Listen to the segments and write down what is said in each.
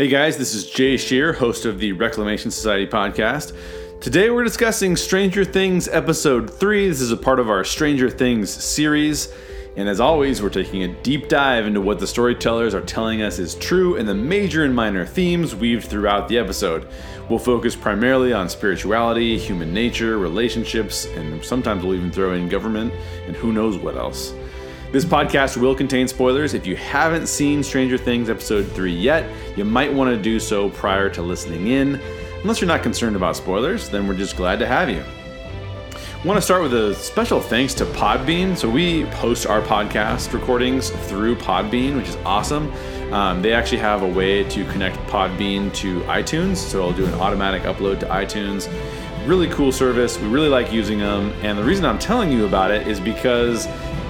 Hey guys, this is Jay Shear, host of the Reclamation Society podcast. Today we're discussing Stranger Things episode 3. This is a part of our Stranger Things series. And as always, we're taking a deep dive into what the storytellers are telling us is true and the major and minor themes weaved throughout the episode. We'll focus primarily on spirituality, human nature, relationships, and sometimes we'll even throw in government and who knows what else. This podcast will contain spoilers. If you haven't seen Stranger Things episode 3 yet, you might want to do so prior to listening in. Unless you're not concerned about spoilers, then we're just glad to have you. I want to start with a special thanks to Podbean. So we post our podcast recordings through Podbean, which is awesome. Um, they actually have a way to connect Podbean to iTunes, so it'll do an automatic upload to iTunes. Really cool service. We really like using them, and the reason I'm telling you about it is because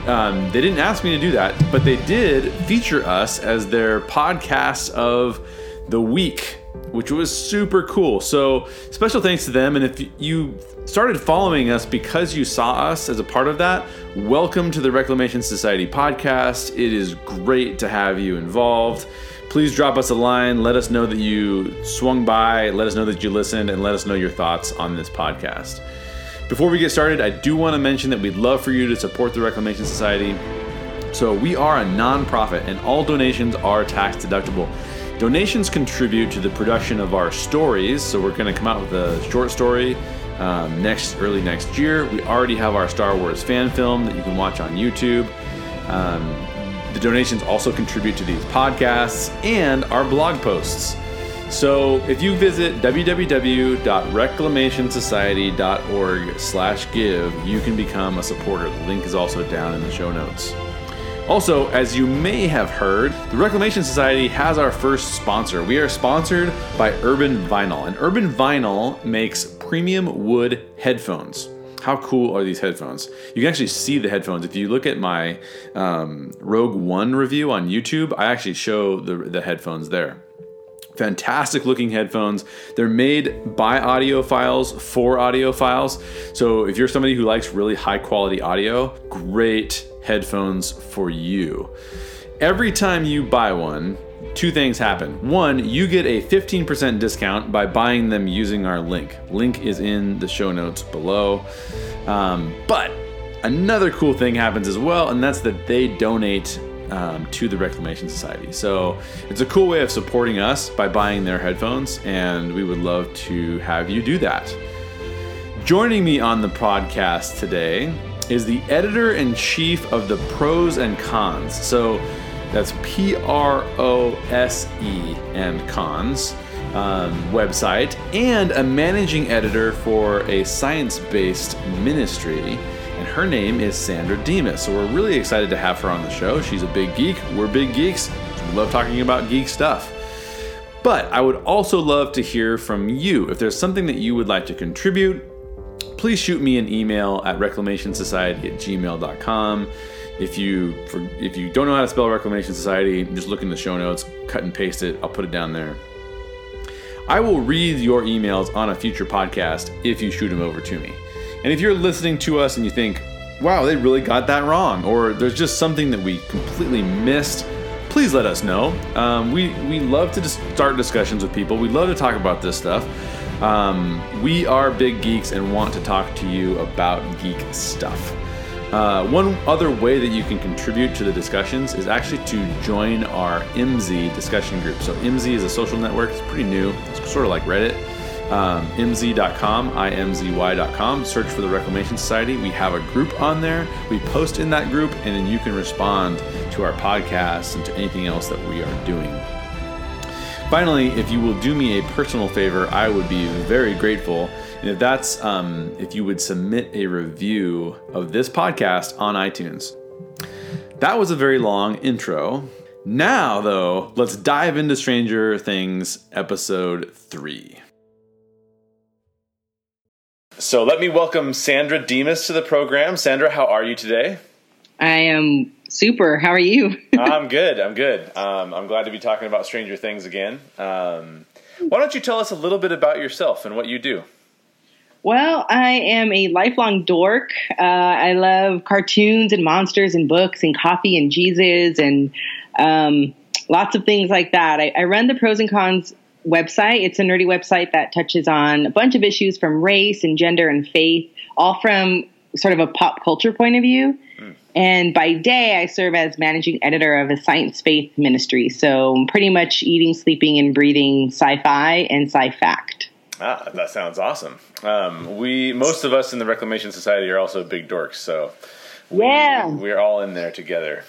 um, they didn't ask me to do that, but they did feature us as their podcast of the week, which was super cool. So, special thanks to them. And if you started following us because you saw us as a part of that, welcome to the Reclamation Society podcast. It is great to have you involved. Please drop us a line. Let us know that you swung by. Let us know that you listened, and let us know your thoughts on this podcast. Before we get started, I do want to mention that we'd love for you to support the Reclamation Society. So, we are a nonprofit and all donations are tax deductible. Donations contribute to the production of our stories. So, we're going to come out with a short story um, next early next year. We already have our Star Wars fan film that you can watch on YouTube. Um, the donations also contribute to these podcasts and our blog posts. So if you visit www.reclamationsociety.org slash give, you can become a supporter. The link is also down in the show notes. Also, as you may have heard, the Reclamation Society has our first sponsor. We are sponsored by Urban Vinyl, and Urban Vinyl makes premium wood headphones. How cool are these headphones? You can actually see the headphones. If you look at my um, Rogue One review on YouTube, I actually show the, the headphones there fantastic looking headphones. They're made by audiophiles for audiophiles. So if you're somebody who likes really high quality audio, great headphones for you. Every time you buy one, two things happen. One, you get a 15% discount by buying them using our link. Link is in the show notes below. Um, but another cool thing happens as well, and that's that they donate um, to the Reclamation Society. So it's a cool way of supporting us by buying their headphones, and we would love to have you do that. Joining me on the podcast today is the editor in chief of the Prose and Cons. So that's P R O S E and Cons um, website, and a managing editor for a science based ministry and her name is Sandra Demas. So we're really excited to have her on the show. She's a big geek. We're big geeks. We love talking about geek stuff. But I would also love to hear from you. If there's something that you would like to contribute, please shoot me an email at reclamationsociety at gmail.com. If you if you don't know how to spell Reclamation Society, just look in the show notes, cut and paste it. I'll put it down there. I will read your emails on a future podcast if you shoot them over to me. And if you're listening to us and you think, wow, they really got that wrong, or there's just something that we completely missed, please let us know. Um, we, we love to start discussions with people. We love to talk about this stuff. Um, we are big geeks and want to talk to you about geek stuff. Uh, one other way that you can contribute to the discussions is actually to join our Imzy discussion group. So, Imzy is a social network, it's pretty new, it's sort of like Reddit um, mz.com, imzy.com. Search for the Reclamation Society. We have a group on there. We post in that group, and then you can respond to our podcast and to anything else that we are doing. Finally, if you will do me a personal favor, I would be very grateful. And if that's um, if you would submit a review of this podcast on iTunes. That was a very long intro. Now, though, let's dive into Stranger Things episode three. So let me welcome Sandra Demas to the program. Sandra, how are you today? I am super. How are you? I'm good. I'm good. Um, I'm glad to be talking about Stranger Things again. Um, why don't you tell us a little bit about yourself and what you do? Well, I am a lifelong dork. Uh, I love cartoons and monsters and books and coffee and Jesus and um, lots of things like that. I, I run the Prose and Cons website. It's a nerdy website that touches on a bunch of issues from race and gender and faith, all from sort of a pop culture point of view. Mm. And by day, I serve as managing editor of a science faith ministry. So I'm pretty much eating, sleeping, and breathing sci fi and sci fact. Ah, that sounds awesome. Um, we most of us in the Reclamation Society are also big dorks, so we, yeah, we're all in there together.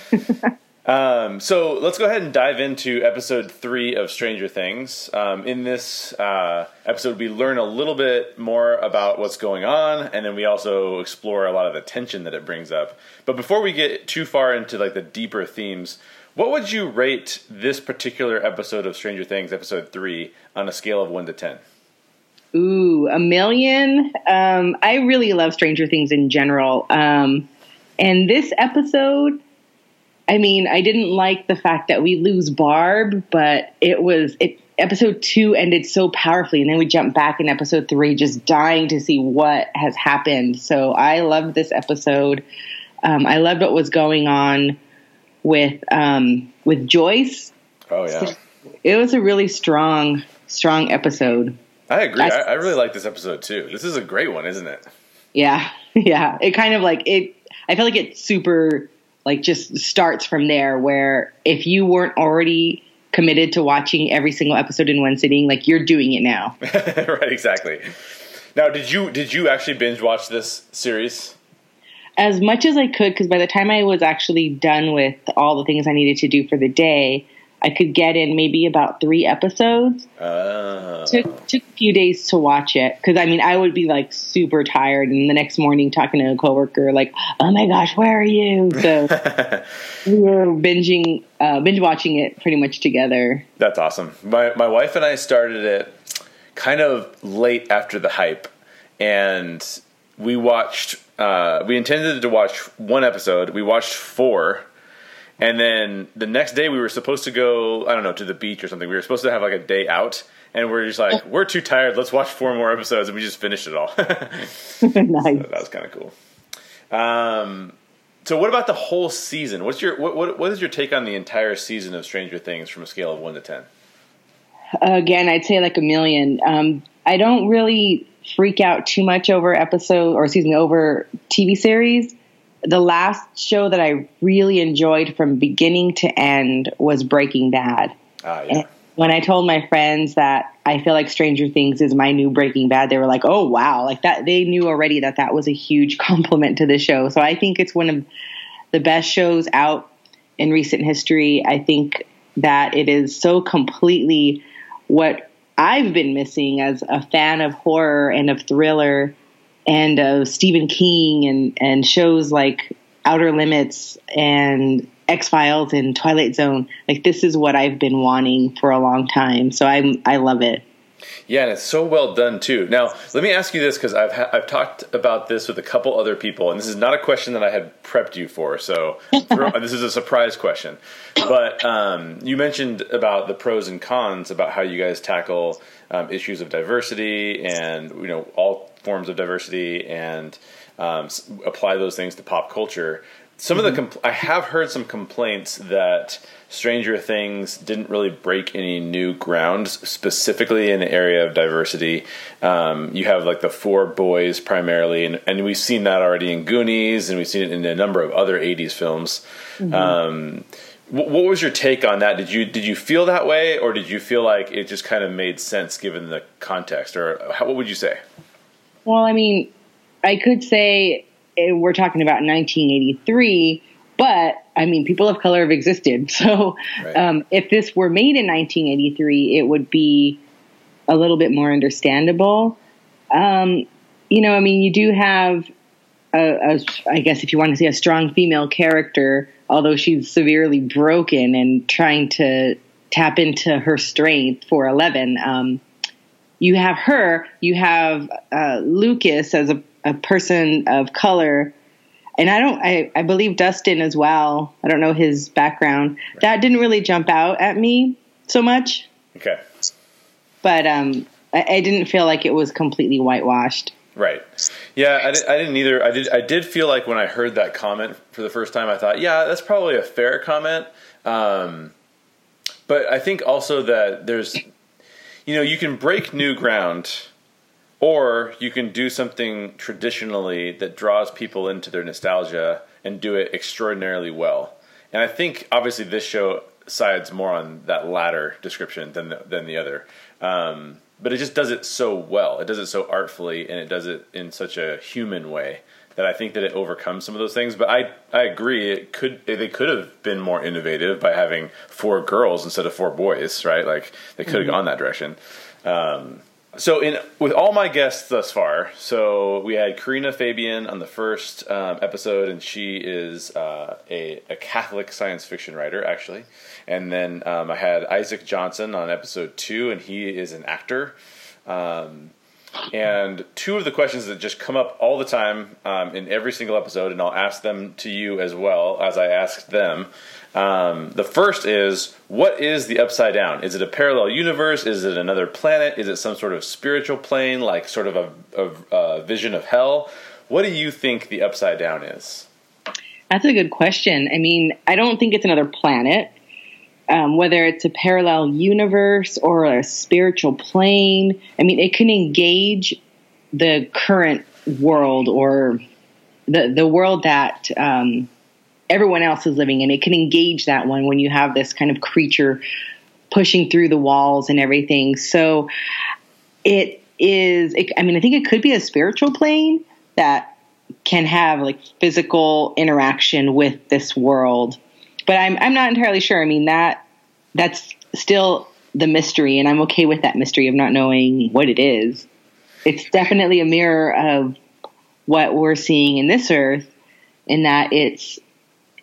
Um, so let's go ahead and dive into episode three of Stranger Things. Um, in this uh, episode, we learn a little bit more about what's going on, and then we also explore a lot of the tension that it brings up. But before we get too far into like the deeper themes, what would you rate this particular episode of Stranger Things, episode three, on a scale of one to ten? Ooh, a million. Um, I really love Stranger Things in general. Um, and this episode I mean, I didn't like the fact that we lose Barb, but it was it episode two ended so powerfully, and then we jump back in episode three, just dying to see what has happened. So I loved this episode. Um, I loved what was going on with um, with Joyce. Oh yeah, it was a really strong, strong episode. I agree. I, I really like this episode too. This is a great one, isn't it? Yeah, yeah. It kind of like it. I feel like it's super like just starts from there where if you weren't already committed to watching every single episode in one sitting like you're doing it now. Right exactly. Now did you did you actually binge watch this series? As much as i could because by the time i was actually done with all the things i needed to do for the day I could get in maybe about three episodes. Uh. Took took a few days to watch it because I mean I would be like super tired, and the next morning talking to a coworker like, "Oh my gosh, where are you?" So we were binging, uh, binge watching it pretty much together. That's awesome. My my wife and I started it kind of late after the hype, and we watched. Uh, we intended to watch one episode. We watched four and then the next day we were supposed to go, I don't know, to the beach or something. We were supposed to have like a day out. And we're just like, we're too tired. Let's watch four more episodes. And we just finished it all. nice. So that was kind of cool. Um, so what about the whole season? What's your what, what, what is your take on the entire season of Stranger Things from a scale of one to ten? Again, I'd say like a million. Um, I don't really freak out too much over episode or excuse me over TV series the last show that I really enjoyed from beginning to end was Breaking Bad. Ah, yeah. And when I told my friends that I feel like Stranger Things is my new Breaking Bad, they were like, "Oh wow!" Like that, they knew already that that was a huge compliment to the show. So I think it's one of the best shows out in recent history. I think that it is so completely what I've been missing as a fan of horror and of thriller and of Stephen King and and shows like Outer Limits and X Files and Twilight Zone. Like this is what I've been wanting for a long time. So I I love it. Yeah, and it's so well done too. Now, let me ask you this because I've ha- I've talked about this with a couple other people, and this is not a question that I had prepped you for. So this is a surprise question. But um, you mentioned about the Prose and Cons about how you guys tackle um, issues of diversity and you know all forms of diversity and um, apply those things to pop culture. Some mm-hmm. of the mm-hmm. compl- I have heard some complaints that Stranger Things didn't really break any new ground, specifically in the area of diversity. Um, you have like the four boys primarily, and, and, we've seen that already in Goonies, and we've seen it in a number of other '80s films. Mm-hmm. Um, what, what was your take on that? Did you did you feel that way, or did you feel like it just kind of made sense given the context, or how, what would you say? Well, I mean, I could say eh, we're talking about 1983, but I mean, people of color have existed. So right. um, if this were made in 1983, it would be a little bit more understandable. Um, you know, I mean, you do have, a, a, I guess, if you want to see a strong female character, although she's severely broken and trying to tap into her strength for Eleven. Um, you have her, you have uh, Lucas as a, a, person of color, and I don't, I, I believe Dustin as well. I don't know his background. Right. That didn't really jump out at me so much. Okay. But um, I, I didn't feel like it was completely whitewashed. Right. Yeah, I, did, I didn't either. I did. I did feel like when I heard that comment for the first time, I thought, yeah, that's probably a fair comment. Um, but I think also that there's, you know, you can break new ground, or you can do something traditionally that draws people into their nostalgia and do it extraordinarily well. And I think obviously this show sides more on that latter description than the, than the other. Um, but it just does it so well. It does it so artfully, and it does it in such a human way that I think that it overcomes some of those things. But I I agree. It could they could have been more innovative by having four girls instead of four boys, right? Like they could have mm-hmm. gone that direction. Um, so in with all my guests thus far, so we had Karina Fabian on the first um, episode, and she is uh, a, a Catholic science fiction writer, actually. And then um, I had Isaac Johnson on episode two, and he is an actor. Um, and two of the questions that just come up all the time um, in every single episode, and I'll ask them to you as well as I asked them. Um, the first is what is the upside down? Is it a parallel universe? Is it another planet? Is it some sort of spiritual plane, like sort of a, a, a vision of hell? What do you think the upside down is? That's a good question. I mean, I don't think it's another planet. Um, whether it's a parallel universe or a spiritual plane, I mean, it can engage the current world or the the world that um, everyone else is living in. It can engage that one when you have this kind of creature pushing through the walls and everything. So it is, it, I mean, I think it could be a spiritual plane that can have like physical interaction with this world. But I'm, I'm not entirely sure. I mean, that, that's still the mystery, and I'm okay with that mystery of not knowing what it is. It's definitely a mirror of what we're seeing in this earth, in that it's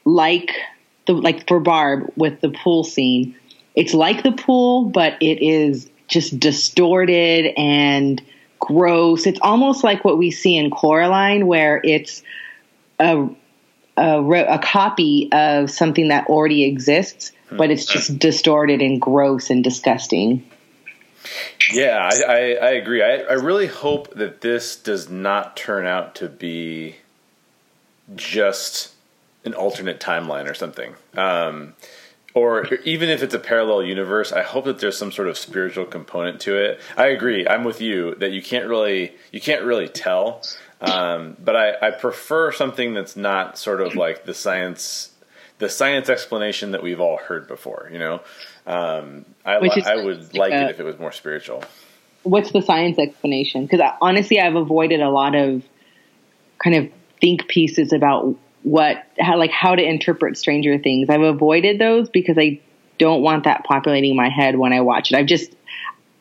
like the like for Barb with the pool scene. It's like the pool, but it is just distorted and gross. It's almost like what we see in Coraline, where it's a a, a copy of something that already exists, but it's just distorted and gross and disgusting. Yeah, I, I, I agree. I, I really hope that this does not turn out to be just an alternate timeline or something. Um, or even if it's a parallel universe, I hope that there's some sort of spiritual component to it. I agree. I'm with you that you can't really you can't really tell. Um, but I, I prefer something that's not sort of like the science the science explanation that we've all heard before. You know, um, I, I would like it if it was more spiritual. What's the science explanation? Because honestly, I've avoided a lot of kind of think pieces about what how like how to interpret Stranger Things. I've avoided those because I don't want that populating my head when I watch it. I've just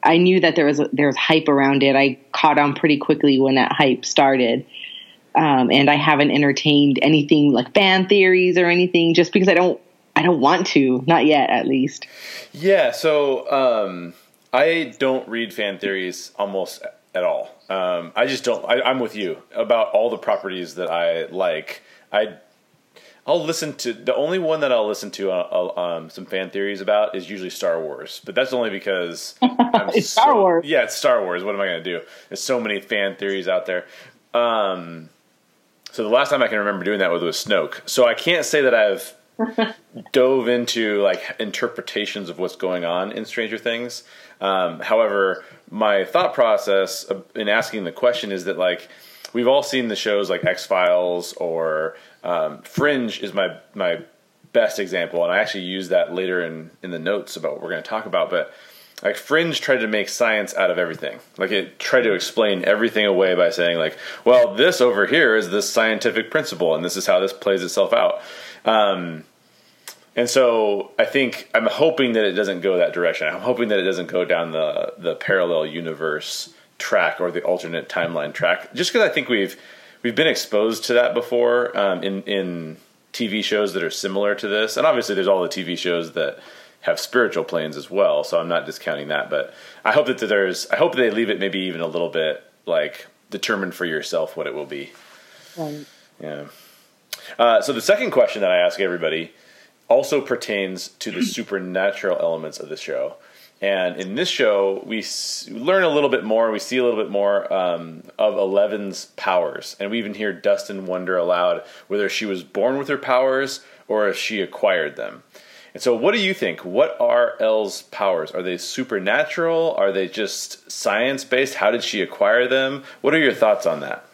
I knew that there was there was hype around it. I caught on pretty quickly when that hype started. Um, and I haven't entertained anything like fan theories or anything just because I don't I don't want to, not yet at least. Yeah, so um, I don't read fan theories almost at all. Um, I just don't. I, I'm with you about all the properties that I like. I I'll listen to the only one that I'll listen to uh, uh, um, some fan theories about is usually Star Wars, but that's only because it's so, Star Wars. Yeah, it's Star Wars. What am I going to do? There's so many fan theories out there. Um, so the last time I can remember doing that was with Snoke. So I can't say that I've dove into like interpretations of what's going on in Stranger Things. Um, however, my thought process in asking the question is that like we've all seen the shows like X Files or um, Fringe is my my best example, and I actually use that later in in the notes about what we're going to talk about. But like Fringe tried to make science out of everything. Like it tried to explain everything away by saying like, well, this over here is this scientific principle, and this is how this plays itself out. Um, and so I think I'm hoping that it doesn't go that direction. I'm hoping that it doesn't go down the the parallel universe track or the alternate timeline track, just because I think we've we've been exposed to that before um, in in TV shows that are similar to this, and obviously there's all the TV shows that have spiritual planes as well. So I'm not discounting that, but I hope that there's I hope they leave it maybe even a little bit like determine for yourself what it will be. Right. Yeah. Uh, so the second question that I ask everybody also pertains to the supernatural elements of the show. And in this show, we learn a little bit more. We see a little bit more um, of Eleven's powers, and we even hear Dustin wonder aloud whether she was born with her powers or if she acquired them. And so, what do you think? What are El's powers? Are they supernatural? Are they just science based? How did she acquire them? What are your thoughts on that?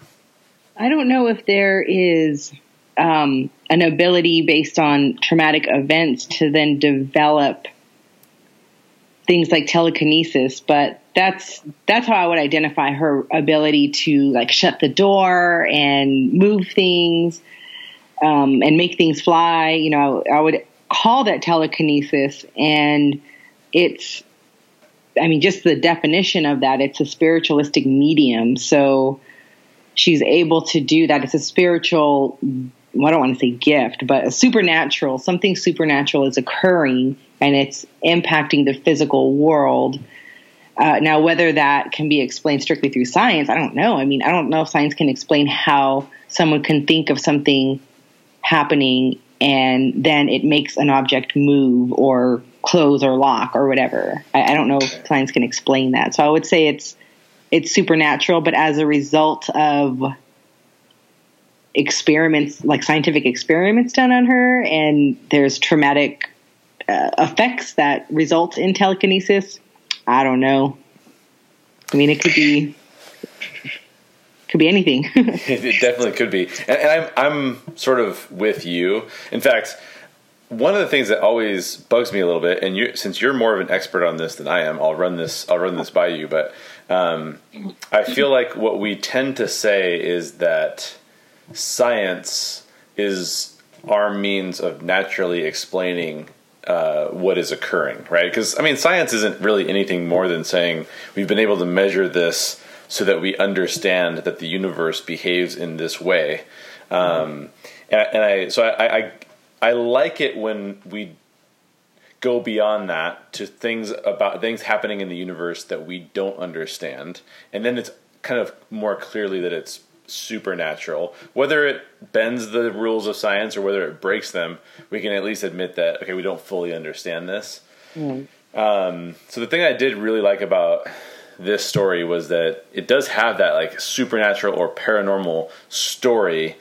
I don't know if there is um, an ability based on traumatic events to then develop things like telekinesis, but that's that's how I would identify her ability to like shut the door and move things um, and make things fly. You know, I would call that telekinesis, and it's I mean, just the definition of that, it's a spiritualistic medium. So she's able to do that. It's a spiritual, I don't want to say gift, but a supernatural, something supernatural is occurring and it's impacting the physical world. Uh, now, whether that can be explained strictly through science, I don't know. I mean, I don't know if science can explain how someone can think of something happening and then it makes an object move or close or lock or whatever. I, I don't know if science can explain that. So I would say it's it's supernatural, but as a result of experiments, like scientific experiments done on her, and there's traumatic uh, effects that result in telekinesis. I don't know. I mean, it could be could be anything. it definitely could be, and, and, I'm I'm sort of with you. In fact, one of the things that always bugs me a little bit, and you, since you're more of an expert on this than I am, I'll run this I'll run this by you. But um, I feel like what we tend to say is that science is our means of naturally explaining uh, what is occurring, right? Because I mean, science isn't really anything more than saying we've been able to measure this so that we understand that the universe behaves in this way. Um, and, and, I so I, I I like it when we go beyond that to things about things happening in the universe that we don't understand, and then it's kind of more clearly that it's supernatural. Whether it bends the rules of science or whether it breaks them, we can at least admit that okay, we don't fully understand this. Mm. Um, so the thing I did really like about this story was that it does have that like supernatural or paranormal story,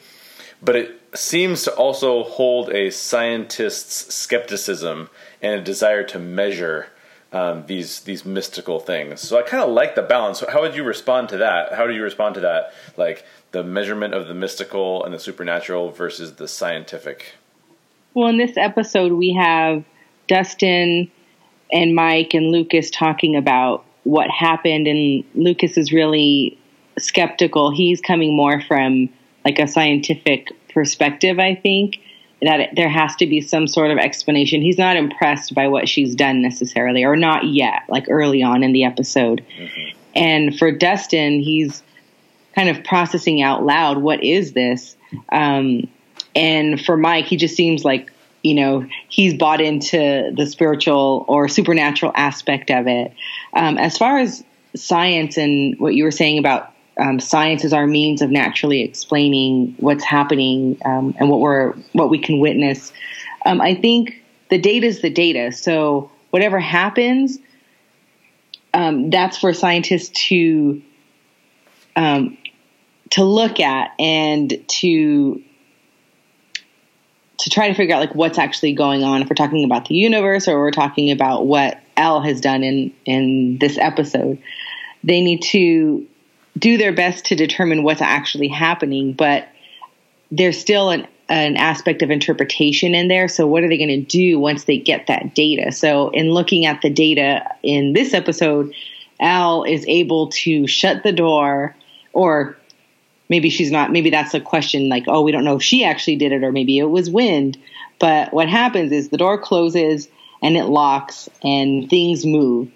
but it seems to also hold a scientist's skepticism and a desire to measure um, these these mystical things. So I kind of like the balance. So how would you respond to that? How do you respond to that? Like the measurement of the mystical and the supernatural versus the scientific. Well, in this episode, we have Dustin and Mike and Lucas talking about what happened, and Lucas is really skeptical. He's coming more from like a scientific perspective, I think that there has to be some sort of explanation. He's not impressed by what she's done necessarily, or not yet, like early on in the episode. Mm-hmm. And for Dustin, he's kind of processing out loud, what is this? Um, and for Mike, he just seems like, you know, he's bought into the spiritual or supernatural aspect of it. Um, as far as science and what you were saying about um, science is our means of naturally explaining what's happening um, and what we're what we can witness. Um, I think the data is the data. So whatever happens, um, that's for scientists to um, to look at and to to try to figure out like what's actually going on. If we're talking about the universe or we're talking about what El has done in in this episode, they need to do their best to determine what's actually happening, but there's still an an aspect of interpretation in there. So, what are they going to do once they get that data? So, in looking at the data in this episode, El is able to shut the door, or maybe she's not, maybe that's a question like, oh, we don't know if she actually did it, or maybe it was wind. But what happens is the door closes and it locks and things move.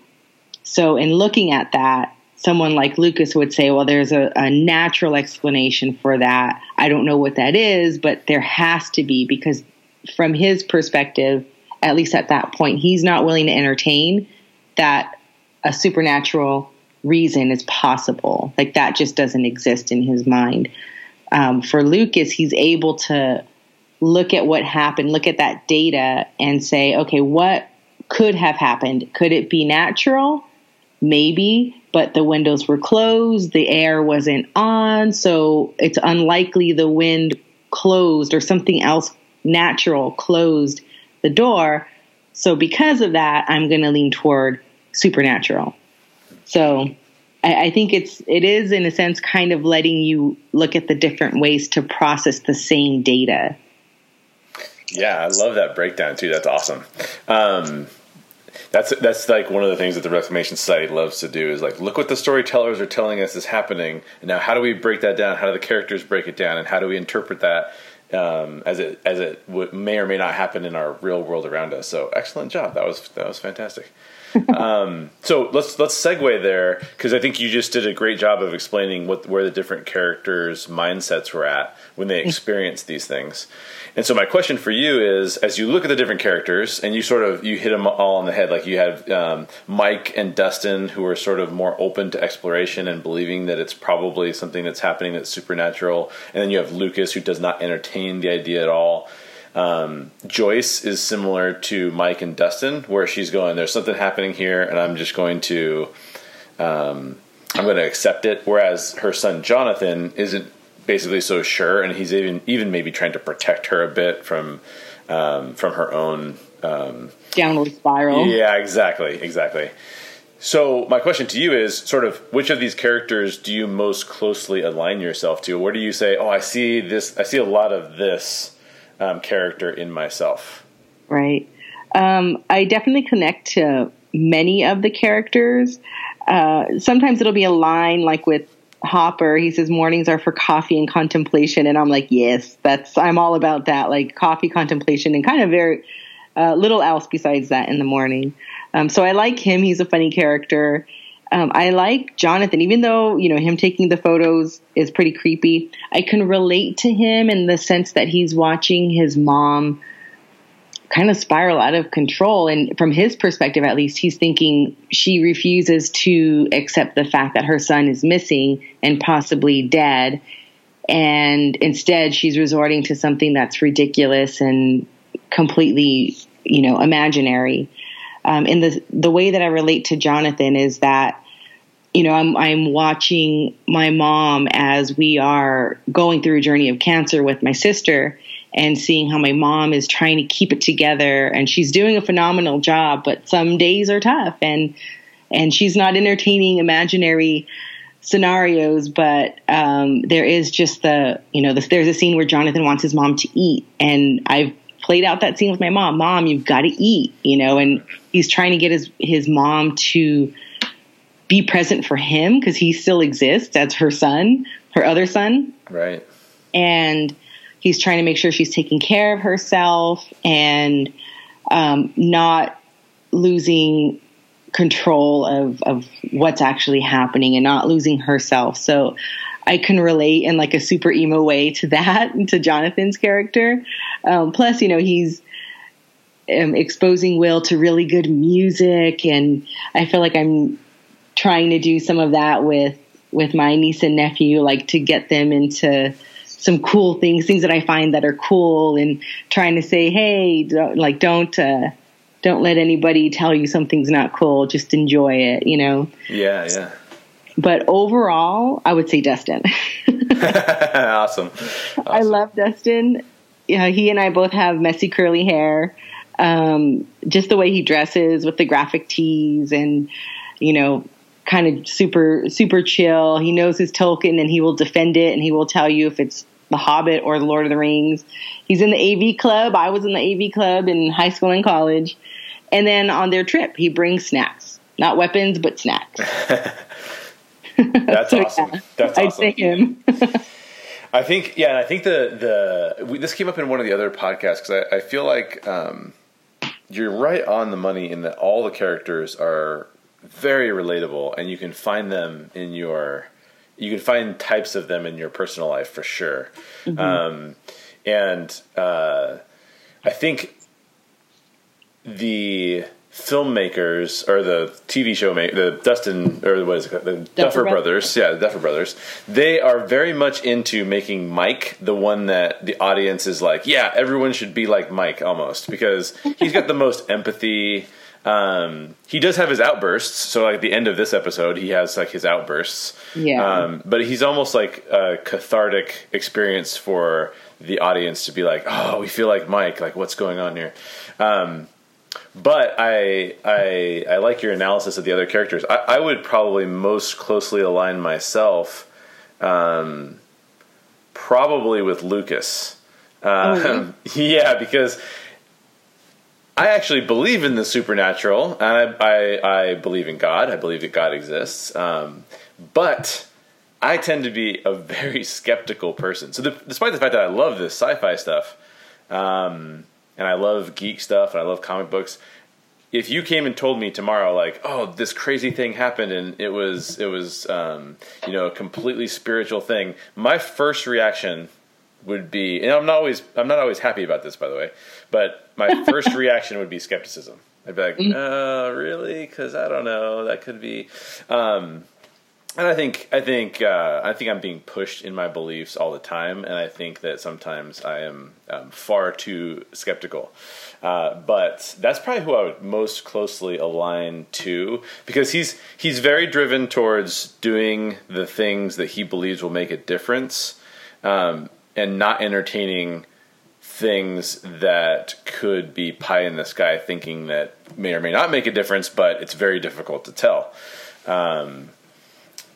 So, in looking at that, someone like Lucas would say, well, there's a, a, natural explanation for that. I don't know what that is, but there has to be because from his perspective, at least at that point, he's not willing to entertain that a supernatural reason is possible. Like that just doesn't exist in his mind. Um, for Lucas, he's able to look at what happened, look at that data, and say, okay, what could have happened? Could it be natural? Maybe but the windows were closed, the air wasn't on, so it's unlikely the wind closed or something else natural closed the door. So because of that, I'm going to lean toward supernatural. So I, I think it's it is in a sense kind of letting you look at the different ways to process the same data. Yeah, I love that breakdown too. That's awesome. Um, that's that's like one of the things that the Reformation Society loves to do is like look what the storytellers are telling us is happening, and now how do we break that down? How do the characters break it down, and how do we interpret that um, as it as it w- may or may not happen in our real world around us? So excellent job. That was that was fantastic. Um, so let's let's segue there because I think you just did a great job of explaining what where the different characters' mindsets were at when they experienced these things. And so my question for you is, as you look at the different characters and you sort of you hit them all on the head, like you had um, Mike and Dustin, who are sort of more open to exploration and believing that it's probably something that's happening that's supernatural, and then you have Lucas, who does not entertain the idea at all. Um, Joyce is similar to Mike and Dustin, where she's going, "There's something happening here, and I'm just going to." Um, I'm going to accept it. Whereas her son Jonathan isn't basically so sure, and he's even even maybe trying to protect her a bit from um, from her own um, downward spiral. Yeah, exactly, exactly. So my question to you is sort of which of these characters do you most closely align yourself to? Where do you say, "Oh, I see this. I see a lot of this um, character in myself." Right. Um, I definitely connect to many of the characters. Uh, sometimes it'll be a line like with Hopper, he says mornings are for coffee and contemplation, and I'm like, yes, that's I'm all about that, like coffee, contemplation, and kind of very uh, little else besides that in the morning. Um, so I like him; he's a funny character. Um, I like Jonathan, even though you know him taking the photos is pretty creepy. I can relate to him in the sense that he's watching his mom kind of spiral out of control. And from his perspective, at least, he's thinking she refuses to accept the fact that her son is missing and possibly dead. And instead, she's resorting to something that's ridiculous and completely, you know, imaginary. Um, and the the way that I relate to Jonathan is that, you know, I'm I'm watching my mom as we are going through a journey of cancer with my sister, and seeing how my mom is trying to keep it together. And she's doing a phenomenal job but some days are tough. And and she's not entertaining imaginary scenarios but um, there is just the you know the, there's a scene where jonathan wants his mom to eat. And i've played out that scene with my mom. Mom you've got to eat you know and he's trying to get his his mom to be present for him because he still exists as her son her other son right and he's trying to make sure she's taking care of herself and um, not losing control of, of what's actually happening and not losing herself. So I can relate in like a super emo way to that, to Jonathan's character. Um, plus, you know, he's um, exposing Will to really good music, and I feel like I'm trying to do some of that with with my niece and nephew, like to get them into some cool things, things that I find that are cool, and trying to say, hey, don't, like don't uh, don't let anybody tell you something's not cool. Just enjoy it, you know. Yeah, yeah. But overall, I would say Dustin. awesome. awesome. I love Dustin. Yeah, he and I both have messy curly hair. Um, just the way he dresses with the graphic tees and you know kind of super super chill. He knows his Tolkien and he will defend it and he will tell you if it's The Hobbit or The Lord of the Rings. He's in the AV club. I was in the AV club in high school and college. And then on their trip, he brings snacks, not weapons, but snacks. That's so, awesome. Yeah, That's awesome. I'd say him. I think, yeah, and I think the the we, this came up in one of the other podcasts because I, I feel like um, you're right on the money in that all the characters are very relatable, and you can find them in your you can find types of them in your personal life for sure. Mm-hmm. Um, and uh, I think the filmmakers or the TV show make the Dustin or what is it called? the Duffer, Duffer Brothers, yeah, the Duffer Brothers. They are very much into making Mike the one that the audience is like, yeah, everyone should be like Mike almost because he's got the most empathy. Um, he does have his outbursts. So, like the end of this episode, he has like his outbursts. Yeah. Um, but he's almost like a cathartic experience for the audience to be like, oh, we feel like Mike. Like, what's going on here? Um, but I, I I like your analysis of the other characters. I, I would probably most closely align myself, um, probably with Lucas. Oh, really? yeah, because I actually believe in the supernatural, and I, I, I believe in God. I believe that God exists. Um, but I tend to be a very skeptical person. So, the, despite the fact that I love this sci-fi stuff, um, and I love geek stuff, and I love comic books, if you came and told me tomorrow, like, oh, this crazy thing happened, and it was it was um, you know a completely spiritual thing, my first reaction would be, and I'm not always I'm not always happy about this, by the way, but my first reaction would be skepticism. I'd be like, oh, really? Because I don't know, that could be. Um, and I think I think uh, I think I'm being pushed in my beliefs all the time, and I think that sometimes I am um, far too skeptical. Uh, but that's probably who I would most closely align to because he's he's very driven towards doing the things that he believes will make a difference, um, and not entertaining things that could be pie in the sky, thinking that may or may not make a difference, but it's very difficult to tell. Um,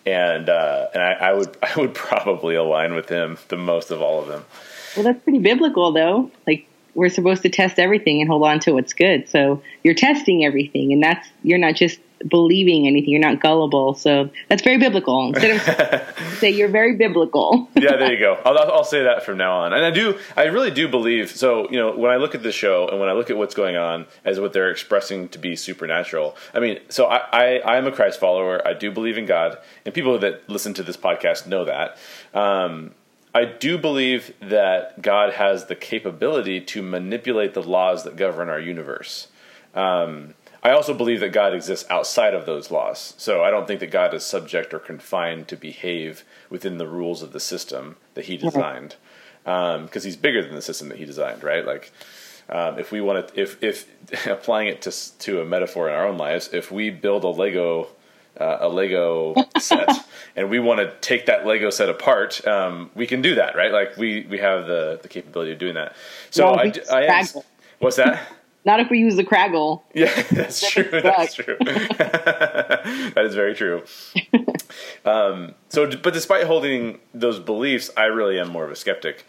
and uh, and I, I, would I would probably align with him the most of all of them. Well, that's pretty biblical, though. Like we're supposed to test everything and hold on to what's good. So you're testing everything, and that's you're not just believing anything. You're not gullible. So that's very biblical. Instead of say you're very biblical. yeah, there you go. I'll, I'll say that from now on. And I do, I really do believe. So you know, when I look at the show and when I look at what's going on as what they're expressing to be supernatural. I mean, so I, I, I am a Christ follower. I do believe in God, and people that listen to this podcast know that. Um, I do believe that God has the capability to manipulate the laws that govern our universe. Um, I also believe that God exists outside of those laws. So I don't think that God is subject or confined to behave within the rules of the system that He designed, because um, He's bigger than the system that He designed, right? Like, um, if we want to, if if applying it to to a metaphor in our own lives, if we build a Lego uh, a Lego set and we want to take that Lego set apart, um, we can do that, right? Like we we have the the capability of doing that. So I, I am, what's that? Not if we use the Kragle. Yeah, that's true. That's true. that is very true. Um, so, but despite holding those beliefs, I really am more of a skeptic.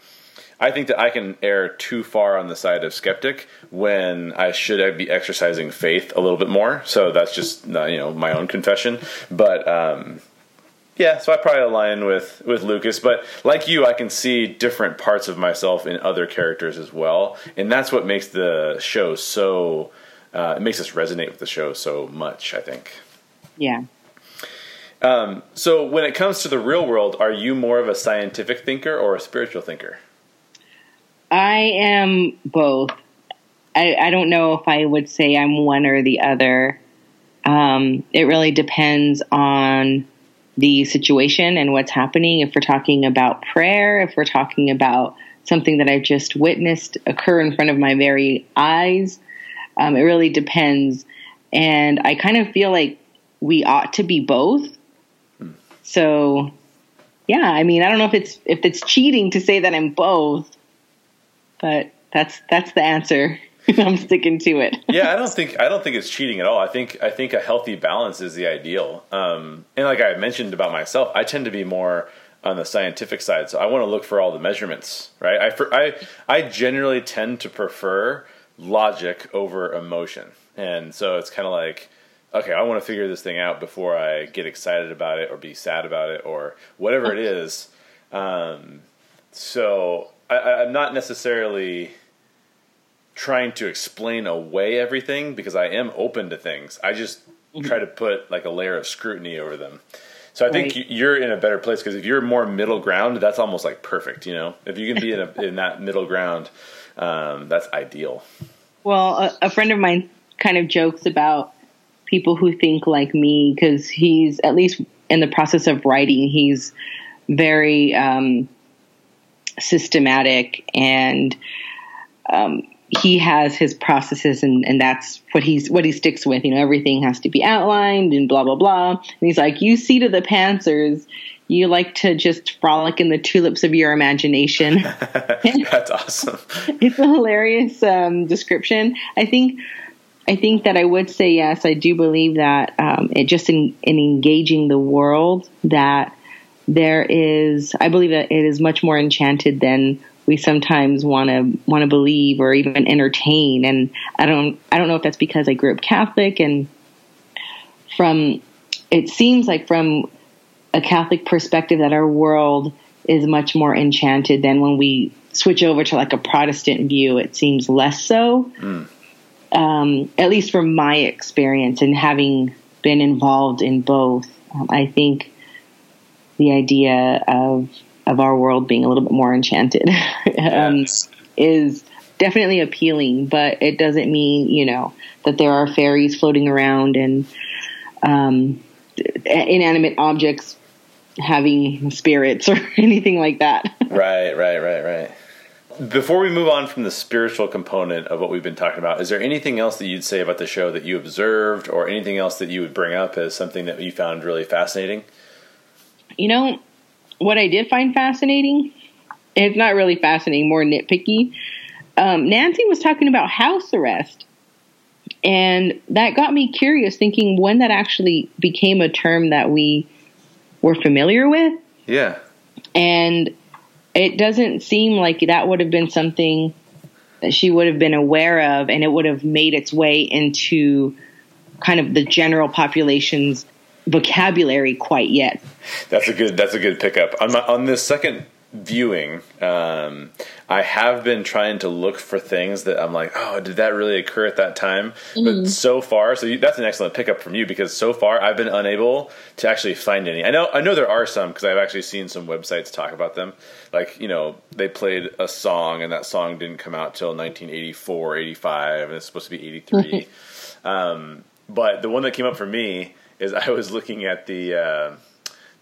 I think that I can err too far on the side of skeptic when I should be exercising faith a little bit more. So that's just you know my own confession. But um, yeah, so I probably align with with Lucas, but like you, I can see different parts of myself in other characters as well, and that's what makes the show so. Uh, it makes us resonate with the show so much. I think. Yeah. Um, so when it comes to the real world, are you more of a scientific thinker or a spiritual thinker? I am both. I, I don't know if I would say I'm one or the other. Um, it really depends on the situation and what's happening. If we're talking about prayer, if we're talking about something that I've just witnessed occur in front of my very eyes, um, it really depends. And I kind of feel like we ought to be both. So, yeah, I mean, I don't know if it's if it's cheating to say that I'm both, but that's that's the answer. I'm sticking to it. yeah, I don't think I don't think it's cheating at all. I think I think a healthy balance is the ideal. Um, and like I mentioned about myself, I tend to be more on the scientific side, so I want to look for all the measurements. Right? I I I generally tend to prefer logic over emotion, and so it's kind of like. Okay, I want to figure this thing out before I get excited about it or be sad about it or whatever it is. Um, so I, I'm not necessarily trying to explain away everything because I am open to things. I just mm-hmm. try to put like a layer of scrutiny over them. So I think right. you're in a better place because if you're more middle ground, that's almost like perfect. You know, if you can be in a, in that middle ground, um, that's ideal. Well, a, a, friend of mine kind of jokes about people who think like me because he's at least in the process of writing. He's very um, systematic and um, he has his processes and, and that's what he's what he sticks with. You know, everything has to be outlined and blah blah blah. And he's like, You see to the pantsers, you like to just frolic in the tulips of your imagination. that's awesome. it's a hilarious um, description. I think I think that I would say yes. I do believe that um, it just in, in engaging the world that there is. I believe that it is much more enchanted than we sometimes want to want to believe or even entertain. And I don't I don't know if that's because I grew up Catholic and from it seems like from a Catholic perspective that our world is much more enchanted than when we switch over to like a Protestant view. It seems less so. Mm um, at least from my experience and having been involved in both, um, I think the idea of of our world being a little bit more enchanted um, is definitely appealing. But it doesn't mean you know that there are fairies floating around and um, inanimate objects having spirits or anything like that. right, right, right, right. Before we move on from the spiritual component of what we've been talking about, is there anything else that you'd say about the show that you observed, or anything else that you would bring up as something that you found really fascinating? You know, what I did find fascinating, it's not really fascinating, more nitpicky. Um, Nancy was talking about house arrest. And that got me curious, thinking when that actually became a term that we were familiar with. Yeah. And it doesn't seem like that would have been something that she would have been aware of and it would have made its way into kind of the general population's vocabulary quite yet. That's a good that's a good pickup. On my, on this second viewing, um, I have been trying to look for things that I'm like, oh, did that really occur at that time? Mm-hmm. But so far, so you, that's an excellent pickup from you because so far I've been unable to actually find any. I know I know there are some because I've actually seen some websites talk about them. Like you know, they played a song and that song didn't come out till 1984, 85, and it's supposed to be 83. um, but the one that came up for me is I was looking at the uh,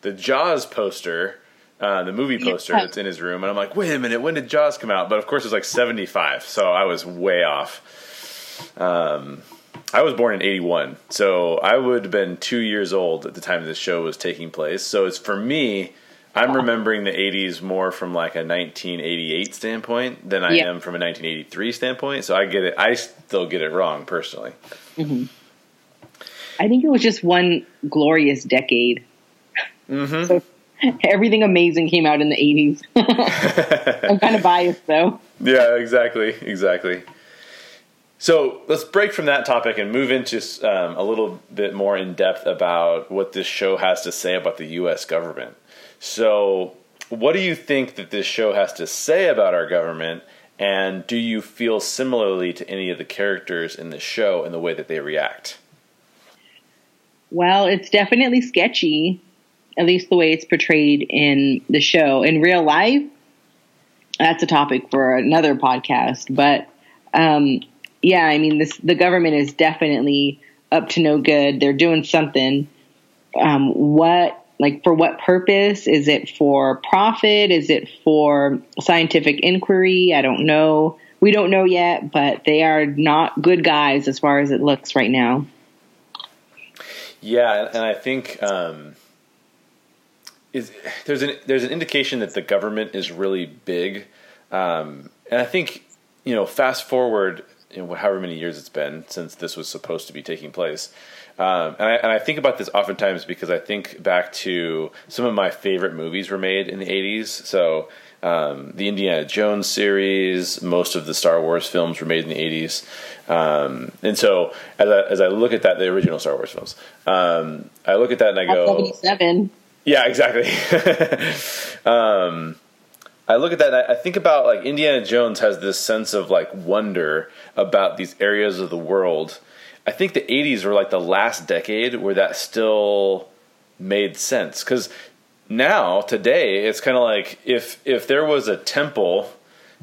the Jaws poster uh, the movie poster yeah. that's in his room, and I'm like, wait a minute, when did Jaws come out? But of course, it's like 75, so I was way off. Um, I was born in 81, so I would have been two years old at the time this show was taking place. So it's for me, I'm remembering the 80s more from like a 1988 standpoint than I yeah. am from a 1983 standpoint. So I get it. I still get it wrong personally. Mm-hmm. I think it was just one glorious decade. Mm-hmm. So everything amazing came out in the 80s. I'm kind of biased though. Yeah, exactly. Exactly. So let's break from that topic and move into um, a little bit more in depth about what this show has to say about the U.S. government. So, what do you think that this show has to say about our government? And do you feel similarly to any of the characters in the show in the way that they react? Well, it's definitely sketchy at least the way it's portrayed in the show. In real life, that's a topic for another podcast. But um, yeah, I mean, this the government is definitely up to no good. They're doing something. Um, what like for what purpose? Is it for profit? Is it for scientific inquiry? I don't know. We don't know yet, but they are not good guys as far as it looks right now. Yeah, and I think um, is there's an there's an indication that the government is really big, um, and I think you know fast forward you know, however many years it's been since this was supposed to be taking place. Um, and, I, and I think about this oftentimes because I think back to some of my favorite movies were made in the 80s. So um, the Indiana Jones series, most of the Star Wars films were made in the 80s. Um, and so as I, as I look at that, the original Star Wars films, um, I look at that and I go, 77. Yeah, exactly. um, I look at that I think about like Indiana Jones has this sense of like wonder about these areas of the world. I think the 80s were like the last decade where that still made sense cuz now today it's kind of like if if there was a temple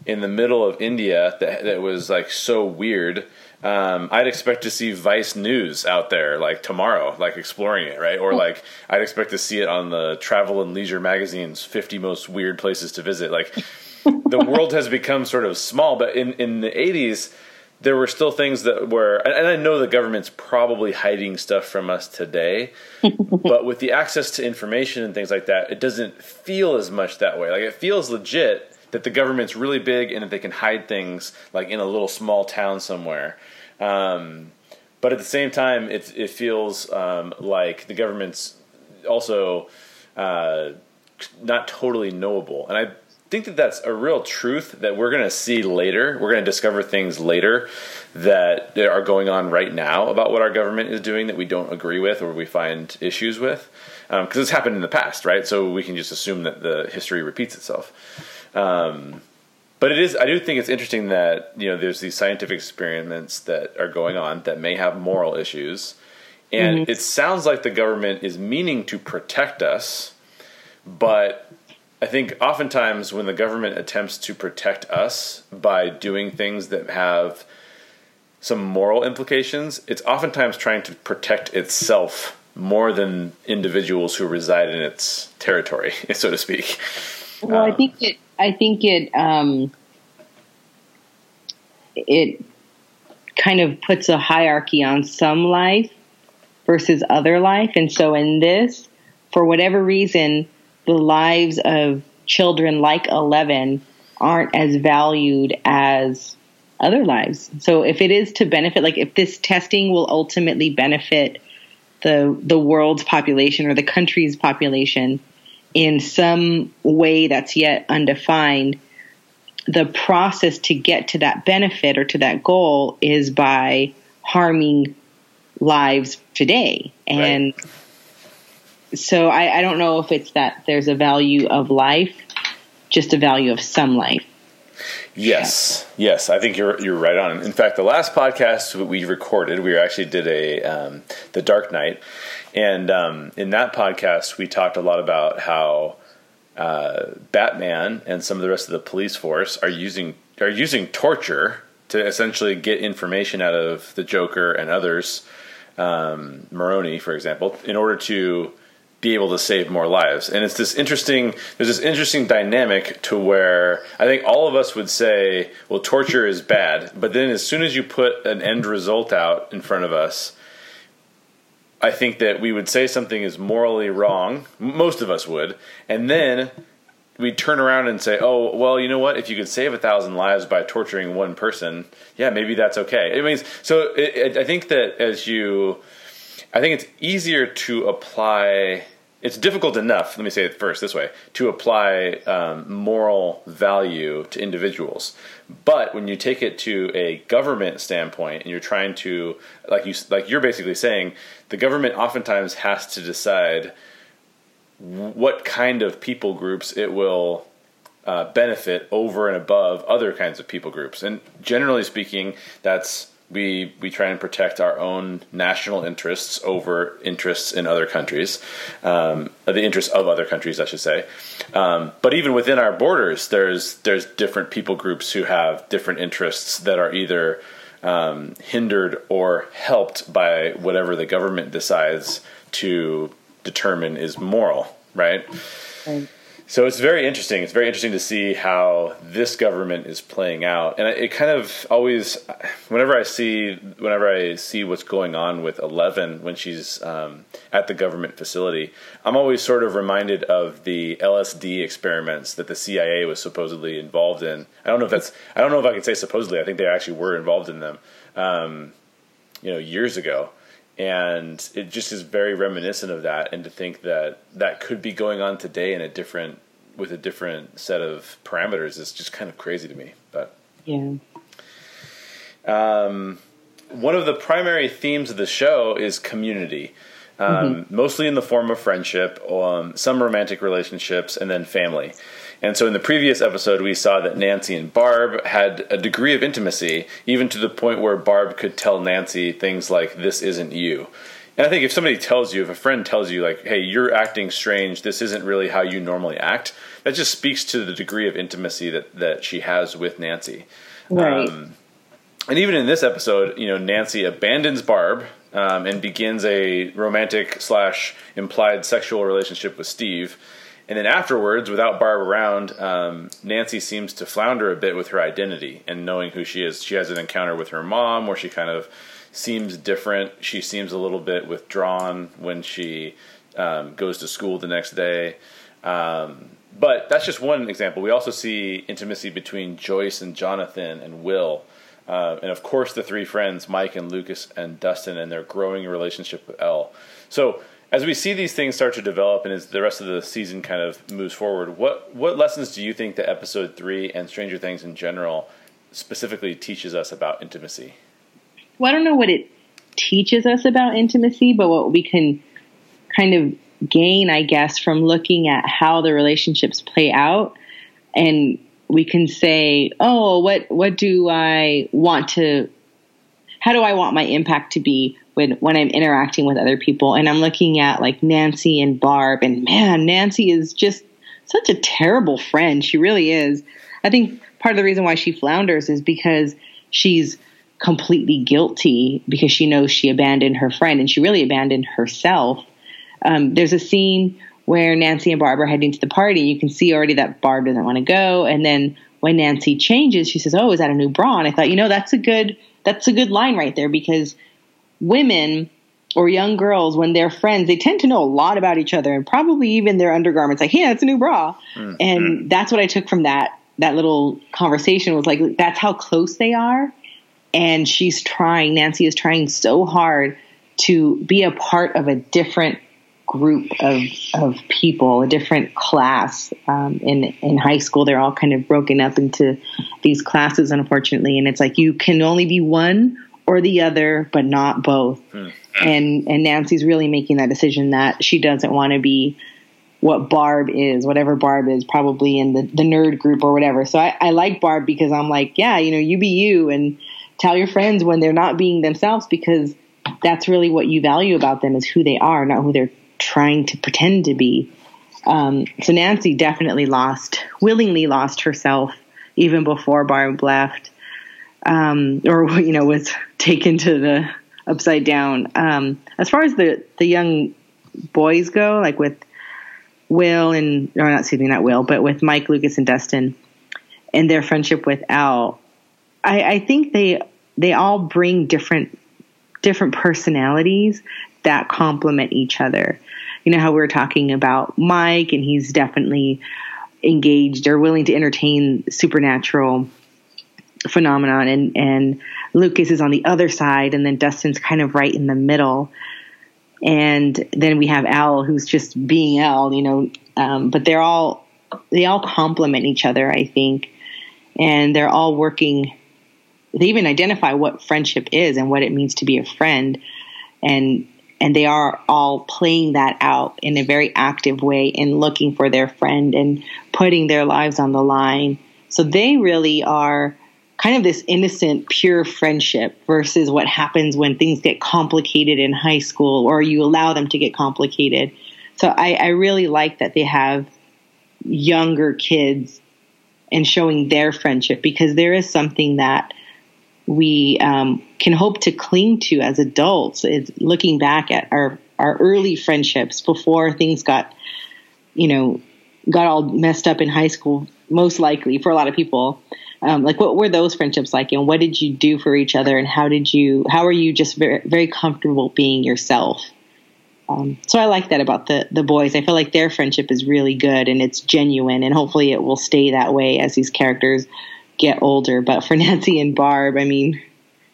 in the middle of India that that was like so weird um, I'd expect to see Vice News out there like tomorrow, like exploring it, right? Or like I'd expect to see it on the Travel and Leisure magazine's 50 most weird places to visit. Like the world has become sort of small, but in in the 80s there were still things that were and I know the government's probably hiding stuff from us today, but with the access to information and things like that, it doesn't feel as much that way. Like it feels legit that the government's really big and that they can hide things like in a little small town somewhere. Um, but at the same time, it it feels um, like the government's also uh, not totally knowable, and I think that that's a real truth that we're going to see later. We're going to discover things later that are going on right now about what our government is doing that we don't agree with or we find issues with. Because um, it's happened in the past, right? So we can just assume that the history repeats itself. Um, but it is, I do think it's interesting that, you know, there's these scientific experiments that are going on that may have moral issues. And mm-hmm. it sounds like the government is meaning to protect us, but I think oftentimes when the government attempts to protect us by doing things that have some moral implications, it's oftentimes trying to protect itself more than individuals who reside in its territory, so to speak. Well, um, I think it. I think it. Um, it kind of puts a hierarchy on some life versus other life, and so in this, for whatever reason, the lives of children like 11 aren't as valued as other lives. So if it is to benefit, like if this testing will ultimately benefit the the world's population or the country's population in some way that's yet undefined, the process to get to that benefit or to that goal is by harming lives today. And right so I, I don't know if it's that there's a value of life, just a value of some life. Yes, yes, I think you're you're right on. In fact, the last podcast we recorded, we actually did a um, the Dark Knight, and um, in that podcast we talked a lot about how uh, Batman and some of the rest of the police force are using are using torture to essentially get information out of the Joker and others, um, Maroni, for example, in order to be able to save more lives. And it's this interesting there's this interesting dynamic to where I think all of us would say, well, torture is bad, but then as soon as you put an end result out in front of us, I think that we would say something is morally wrong. Most of us would, and then we'd turn around and say, "Oh, well, you know what? If you could save a thousand lives by torturing one person, yeah, maybe that's okay." It means so. It, it, I think that as you I think it's easier to apply. It's difficult enough. Let me say it first this way: to apply um, moral value to individuals. But when you take it to a government standpoint, and you're trying to, like you, like you're basically saying, the government oftentimes has to decide what kind of people groups it will uh, benefit over and above other kinds of people groups. And generally speaking, that's we we try and protect our own national interests over interests in other countries, um, the interests of other countries, I should say. Um, but even within our borders, there's there's different people groups who have different interests that are either um, hindered or helped by whatever the government decides to determine is moral, right? right. So it's very interesting. It's very interesting to see how this government is playing out, and it kind of always, whenever I see, whenever I see what's going on with Eleven when she's um, at the government facility, I'm always sort of reminded of the LSD experiments that the CIA was supposedly involved in. I don't know if that's, I don't know if I can say supposedly. I think they actually were involved in them, um, you know, years ago and it just is very reminiscent of that and to think that that could be going on today in a different with a different set of parameters is just kind of crazy to me but. Yeah. Um, one of the primary themes of the show is community um, mm-hmm. mostly in the form of friendship um, some romantic relationships and then family and so in the previous episode, we saw that Nancy and Barb had a degree of intimacy, even to the point where Barb could tell Nancy things like, This isn't you. And I think if somebody tells you, if a friend tells you, like, hey, you're acting strange, this isn't really how you normally act, that just speaks to the degree of intimacy that, that she has with Nancy. Right. Um, and even in this episode, you know, Nancy abandons Barb um, and begins a romantic slash implied sexual relationship with Steve. And then afterwards, without Barb around, um, Nancy seems to flounder a bit with her identity and knowing who she is. She has an encounter with her mom where she kind of seems different. She seems a little bit withdrawn when she um, goes to school the next day. Um, but that's just one example. We also see intimacy between Joyce and Jonathan and Will. uh, and of course the three friends, Mike and Lucas and Dustin, and their growing relationship with El. So as we see these things start to develop and as the rest of the season kind of moves forward, what what lessons do you think that episode three and Stranger Things in general specifically teaches us about intimacy? Well, I don't know what it teaches us about intimacy, but what we can kind of gain, I guess, from looking at how the relationships play out and we can say, "Oh, what what do I want to how do I want my impact to be when when I'm interacting with other people?" And I'm looking at like Nancy and Barb and man, Nancy is just such a terrible friend. She really is. I think part of the reason why she flounders is because she's completely guilty because she knows she abandoned her friend and she really abandoned herself. Um, there's a scene where Nancy and Barb are heading to the party. You can see already that Barb doesn't want to go. And then when Nancy changes, she says, "Oh, is that a new bra?" And I thought, you know, that's a good that's a good line right there because women or young girls, when they're friends, they tend to know a lot about each other and probably even their undergarments. Like, yeah, it's a new bra, mm-hmm. and that's what I took from that that little conversation was like that's how close they are. And she's trying. Nancy is trying so hard to be a part of a different group of of people, a different class. Um, in in high school, they're all kind of broken up into these classes, unfortunately, and it's like you can only be one or the other, but not both. Hmm. And and Nancy's really making that decision that she doesn't want to be what Barb is, whatever Barb is, probably in the, the nerd group or whatever. So I, I like Barb because I'm like, yeah, you know, you be you and tell your friends when they're not being themselves because that's really what you value about them is who they are, not who they're trying to pretend to be. Um, so Nancy definitely lost, willingly lost herself even before Barb left, um, or you know was taken to the upside down. Um, as far as the the young boys go, like with Will and or not excuse me, not Will, but with Mike, Lucas, and Dustin, and their friendship with El, I, I think they they all bring different different personalities that complement each other you know how we were talking about Mike, and he's definitely engaged or willing to entertain supernatural phenomenon, and and Lucas is on the other side, and then Dustin's kind of right in the middle, and then we have El, who's just being El, you know. Um, but they're all they all complement each other, I think, and they're all working. They even identify what friendship is and what it means to be a friend, and and they are all playing that out in a very active way and looking for their friend and putting their lives on the line. So they really are kind of this innocent, pure friendship versus what happens when things get complicated in high school or you allow them to get complicated. So I, I really like that they have younger kids and showing their friendship because there is something that we um, can hope to cling to as adults is looking back at our our early friendships before things got you know got all messed up in high school most likely for a lot of people um, like what were those friendships like and what did you do for each other and how did you how are you just very, very comfortable being yourself um, so i like that about the the boys i feel like their friendship is really good and it's genuine and hopefully it will stay that way as these characters get older. But for Nancy and Barb, I mean,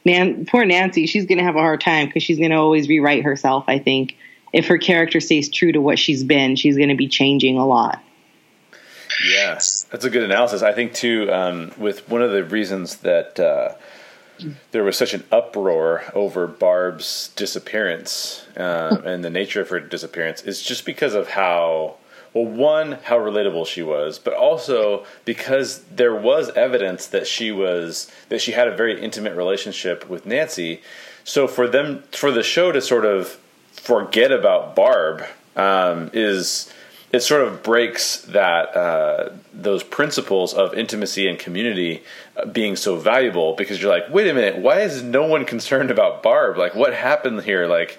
Nan, poor Nancy, she's going to have a hard time because she's going to always rewrite herself. I think if her character stays true to what she's been, she's going to be changing a lot. Yes, that's a good analysis. I think too, um, with one of the reasons that uh, there was such an uproar over Barb's disappearance uh, and the nature of her disappearance is just because of how well, one, how relatable she was, but also because there was evidence that she was that she had a very intimate relationship with Nancy. So for them, for the show to sort of forget about Barb um, is it sort of breaks that uh, those principles of intimacy and community uh, being so valuable because you're like, wait a minute, why is no one concerned about Barb? Like, what happened here? Like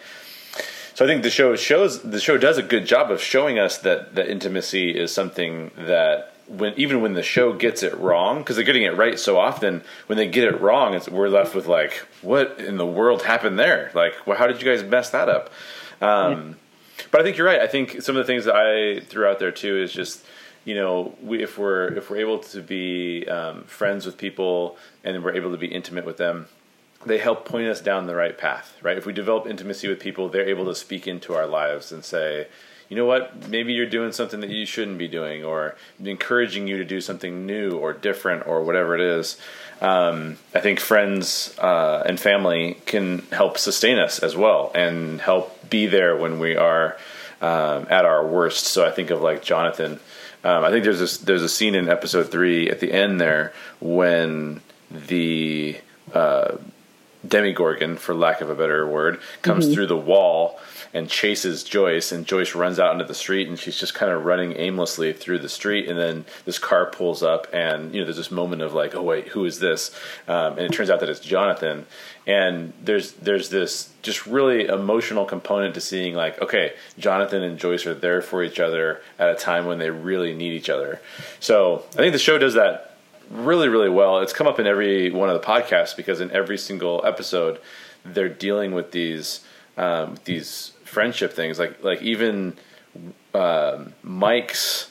so I think the show shows the show does a good job of showing us that that intimacy is something that when even when the show gets it wrong because they're getting it right so often when they get it wrong we're left with like what in the world happened there like well, how did you guys mess that up um, but i think you're right i think some of the things that i threw out there too is just you know, we, if we're if we're able to be um, friends with people and we're able to be intimate with them, they help point us down the right path, right? If we develop intimacy with people, they're able to speak into our lives and say, you know what, maybe you're doing something that you shouldn't be doing, or encouraging you to do something new or different or whatever it is. Um, I think friends uh, and family can help sustain us as well and help be there when we are um, at our worst. So I think of like Jonathan. Um, I think there's this, there's a scene in episode three at the end there when the uh, Demogorgon, for lack of a better word, comes mm-hmm. through the wall and chases Joyce, and Joyce runs out into the street, and she's just kind of running aimlessly through the street, and then this car pulls up, and you know there's this moment of like, oh wait, who is this? Um, and it turns out that it's Jonathan, and there's there's this just really emotional component to seeing like, okay, Jonathan and Joyce are there for each other at a time when they really need each other. So I think the show does that really really well. It's come up in every one of the podcasts because in every single episode they're dealing with these um, these friendship things. Like like even um, Mike's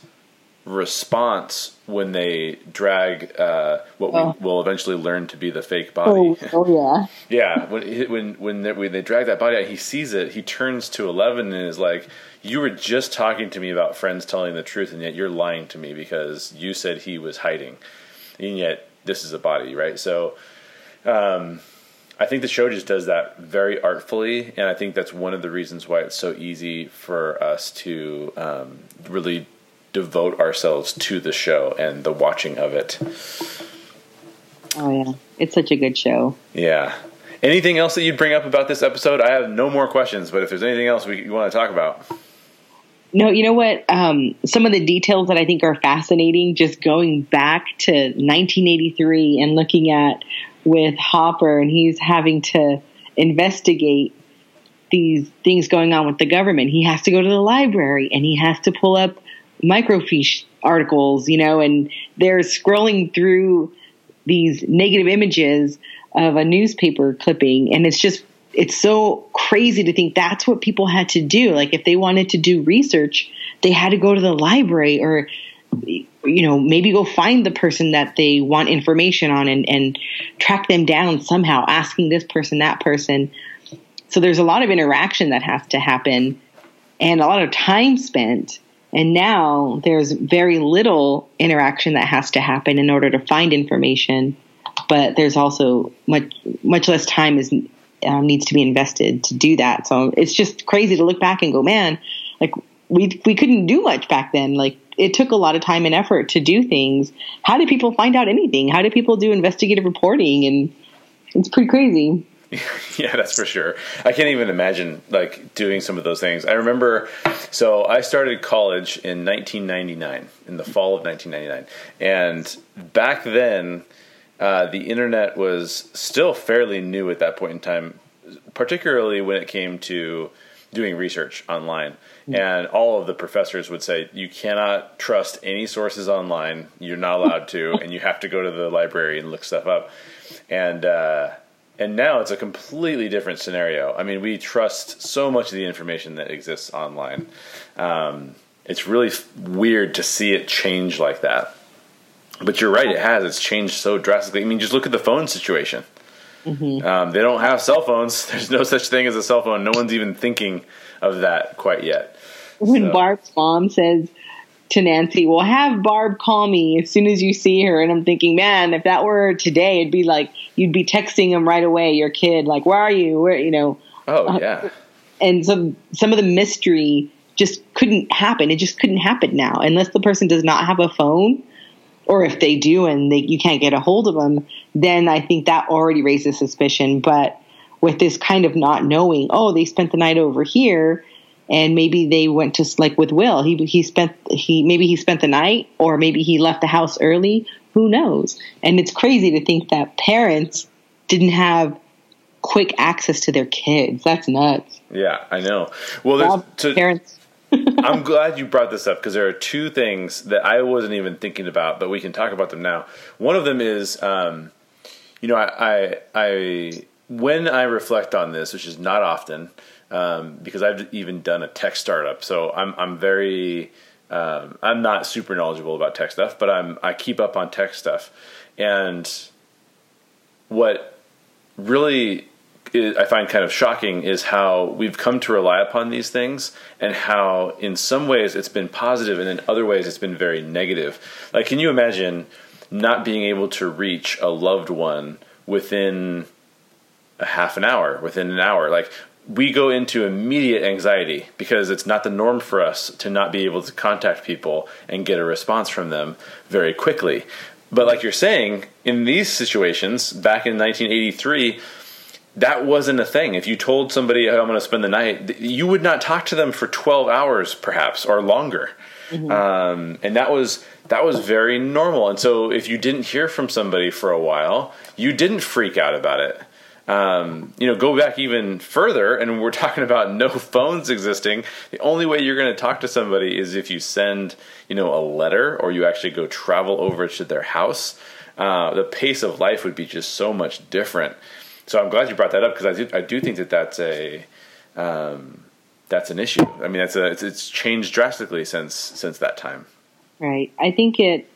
response when they drag uh, what oh. we will eventually learn to be the fake body. Oh, oh yeah, yeah. When when when they, when they drag that body out, he sees it. He turns to Eleven and is like, "You were just talking to me about friends telling the truth, and yet you're lying to me because you said he was hiding, and yet this is a body, right?" So. Um, I think the show just does that very artfully, and I think that's one of the reasons why it's so easy for us to um, really devote ourselves to the show and the watching of it. Oh yeah, it's such a good show. Yeah. Anything else that you'd bring up about this episode? I have no more questions, but if there's anything else we you want to talk about. No, you know what? Um, some of the details that I think are fascinating, just going back to 1983 and looking at with Hopper, and he's having to investigate these things going on with the government. He has to go to the library and he has to pull up microfiche articles, you know, and they're scrolling through these negative images of a newspaper clipping, and it's just it's so crazy to think that's what people had to do. Like if they wanted to do research, they had to go to the library or you know, maybe go find the person that they want information on and, and track them down somehow, asking this person, that person. So there's a lot of interaction that has to happen and a lot of time spent. And now there's very little interaction that has to happen in order to find information, but there's also much much less time is uh, needs to be invested to do that. So it's just crazy to look back and go, man, like we we couldn't do much back then. Like it took a lot of time and effort to do things. How do people find out anything? How do people do investigative reporting? And it's pretty crazy. yeah, that's for sure. I can't even imagine like doing some of those things. I remember, so I started college in 1999, in the fall of 1999, and back then, uh, the internet was still fairly new at that point in time, particularly when it came to doing research online. And all of the professors would say, you cannot trust any sources online. You're not allowed to, and you have to go to the library and look stuff up. And uh, and now it's a completely different scenario. I mean, we trust so much of the information that exists online. Um, it's really weird to see it change like that. But you're right; it has. It's changed so drastically. I mean, just look at the phone situation. Mm-hmm. Um, they don't have cell phones. There's no such thing as a cell phone. No one's even thinking of that quite yet when so. Barb's mom says to Nancy, "Well, have Barb call me as soon as you see her," and I'm thinking, man, if that were today, it'd be like you'd be texting him right away, your kid, like, "Where are you?" Where you know? Oh uh, yeah. And some some of the mystery just couldn't happen. It just couldn't happen now unless the person does not have a phone, or if they do and they, you can't get a hold of them. Then I think that already raises suspicion. But with this kind of not knowing, oh, they spent the night over here and maybe they went to like with Will. He he spent he maybe he spent the night, or maybe he left the house early. Who knows? And it's crazy to think that parents didn't have quick access to their kids. That's nuts. Yeah, I know. Well, there's to, parents. I'm glad you brought this up because there are two things that I wasn't even thinking about, but we can talk about them now. One of them is, um, you know, I, I, I when I reflect on this, which is not often, um, because I've even done a tech startup. So I'm I'm very Um, I'm not super knowledgeable about tech stuff, but I'm I keep up on tech stuff, and what really I find kind of shocking is how we've come to rely upon these things, and how in some ways it's been positive, and in other ways it's been very negative. Like, can you imagine not being able to reach a loved one within a half an hour, within an hour? Like, we go into immediate anxiety because it's not the norm for us to not be able to contact people and get a response from them very quickly. But like you're saying, in these situations, back in 1983, that wasn't a thing. If you told somebody, oh, I'm going to spend the night, you would not talk to them for 12 hours, perhaps, or longer. Mm-hmm. Um, and that was that was very normal. And so, if you didn't hear from somebody for a while, you didn't freak out about it. Um, you know, go back even further, and we're talking about no phones existing. The only way you're going to talk to somebody is if you send, you know, a letter or you actually go travel over to their house. Uh, the pace of life would be just so much different. So I'm glad you brought that up because I do, I do think that that's a um, that's an issue. I mean, it's a it's, it's changed drastically since since that time. Right. I think it.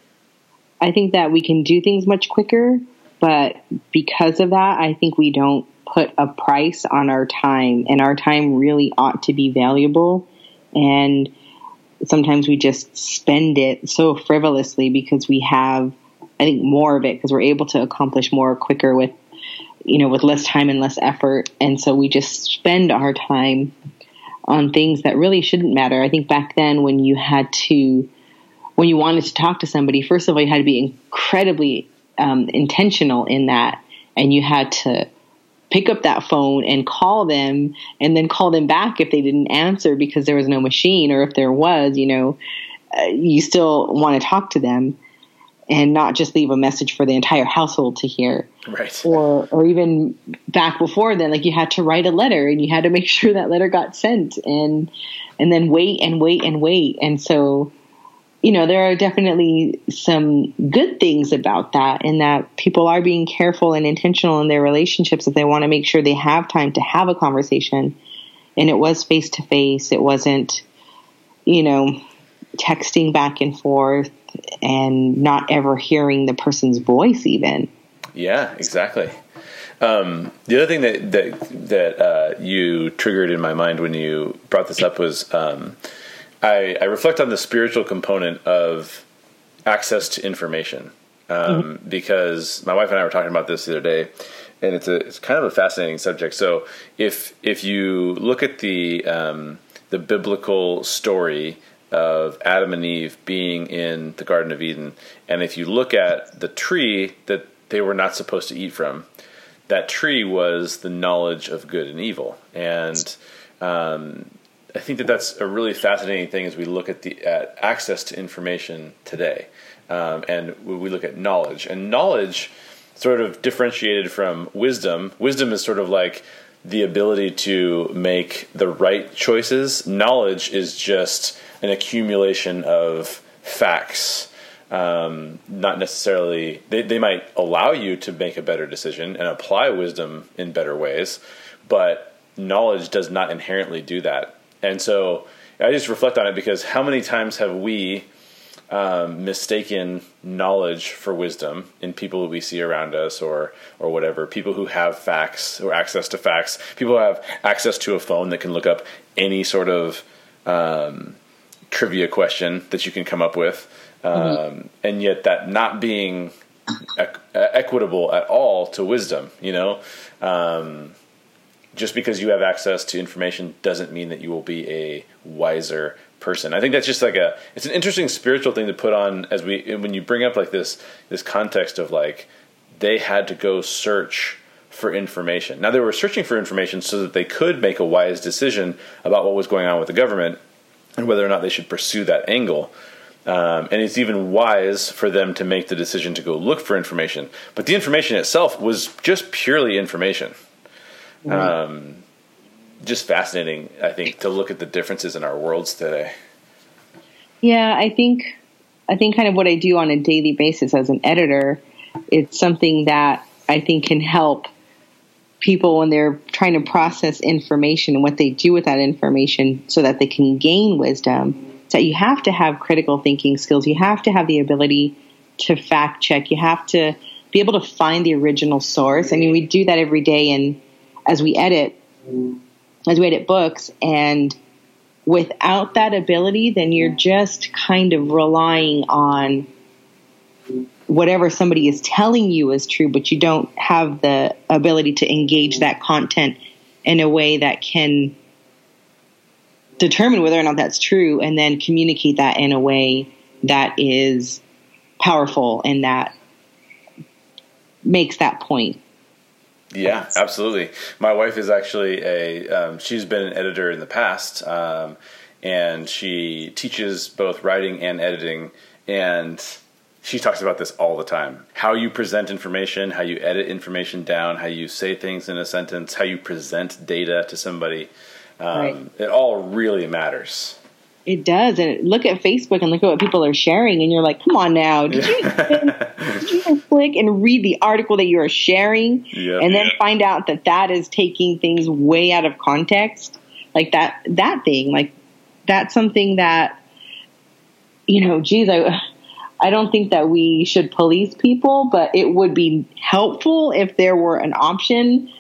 I think that we can do things much quicker but because of that, I think we don't put a price on our time, and our time really ought to be valuable. And sometimes we just spend it so frivolously because we have, I think, more of it because we're able to accomplish more quicker with, you know, with less time and less effort. And so we just spend our time on things that really shouldn't matter. I think back then when you had to, when you wanted to talk to somebody, first of all, you had to be incredibly um, intentional in that, and you had to pick up that phone and call them, and then call them back if they didn't answer because there was no machine, or if there was, you know, uh, you still want to talk to them and not just leave a message for the entire household to hear. Right. Or or even back before then, like you had to write a letter and you had to make sure that letter got sent and and then wait and wait and wait. And so you know, there are definitely some good things about that, in that people are being careful and intentional in their relationships if they want to make sure they have time to have a conversation. And it was face to face, it wasn't, you know, texting back and forth and not ever hearing the person's voice, even. Yeah, exactly. Um, the other thing that that that uh, you triggered in my mind when you brought this up was um, I, I reflect on the spiritual component of access to information um, mm-hmm. because my wife and I were talking about this the other day, and it's a it's kind of a fascinating subject. So if if you look at the um, the biblical story of Adam and Eve being in the Garden of Eden, and if you look at the tree that they were not supposed to eat from, that tree was the knowledge of good and evil, and um, I think that that's a really fascinating thing as we look at the at access to information today, um, and we look at knowledge. And knowledge, sort of differentiated from wisdom. Wisdom is sort of like the ability to make the right choices. Knowledge is just an accumulation of facts. Um, not necessarily they, they might allow you to make a better decision and apply wisdom in better ways, but knowledge does not inherently do that and so I just reflect on it because how many times have we um, mistaken knowledge for wisdom in people we see around us or or whatever people who have facts or access to facts people who have access to a phone that can look up any sort of um, trivia question that you can come up with um, mm-hmm. and yet that not being equ- equitable at all to wisdom you know um, just because you have access to information doesn't mean that you will be a wiser person. I think that's just like a it's an interesting spiritual thing to put on as we when you bring up like this this context of like they had to go search for information. Now they were searching for information so that they could make a wise decision about what was going on with the government and whether or not they should pursue that angle. Um, and it's even wise for them to make the decision to go look for information. But the information itself was just purely information. Um, just fascinating, I think, to look at the differences in our worlds today. Yeah, I think I think kind of what I do on a daily basis as an editor, it's something that I think can help people when they're trying to process information and what they do with that information so that they can gain wisdom that you have to have critical thinking skills. You have to have the ability to fact check. You have to be able to find the original source. I mean, we do that every day, and as we edit, as we edit books, and without that ability, then you're just kind of relying on whatever somebody is telling you is true, but you don't have the ability to engage that content in a way that can determine whether or not that's true and then communicate that in a way that is powerful and that makes that point. Yeah, absolutely. My wife is actually a, um, she's been an editor in the past, um, and she teaches both writing and editing. And she talks about this all the time how you present information, how you edit information down, how you say things in a sentence, how you present data to somebody. Um, right. It all really matters. It does. And look at Facebook and look at what people are sharing, and you're like, come on now. Did you, did you click and read the article that you are sharing yep, and then yep. find out that that is taking things way out of context? Like that, that thing, like that's something that, you know, geez, I, I don't think that we should police people, but it would be helpful if there were an option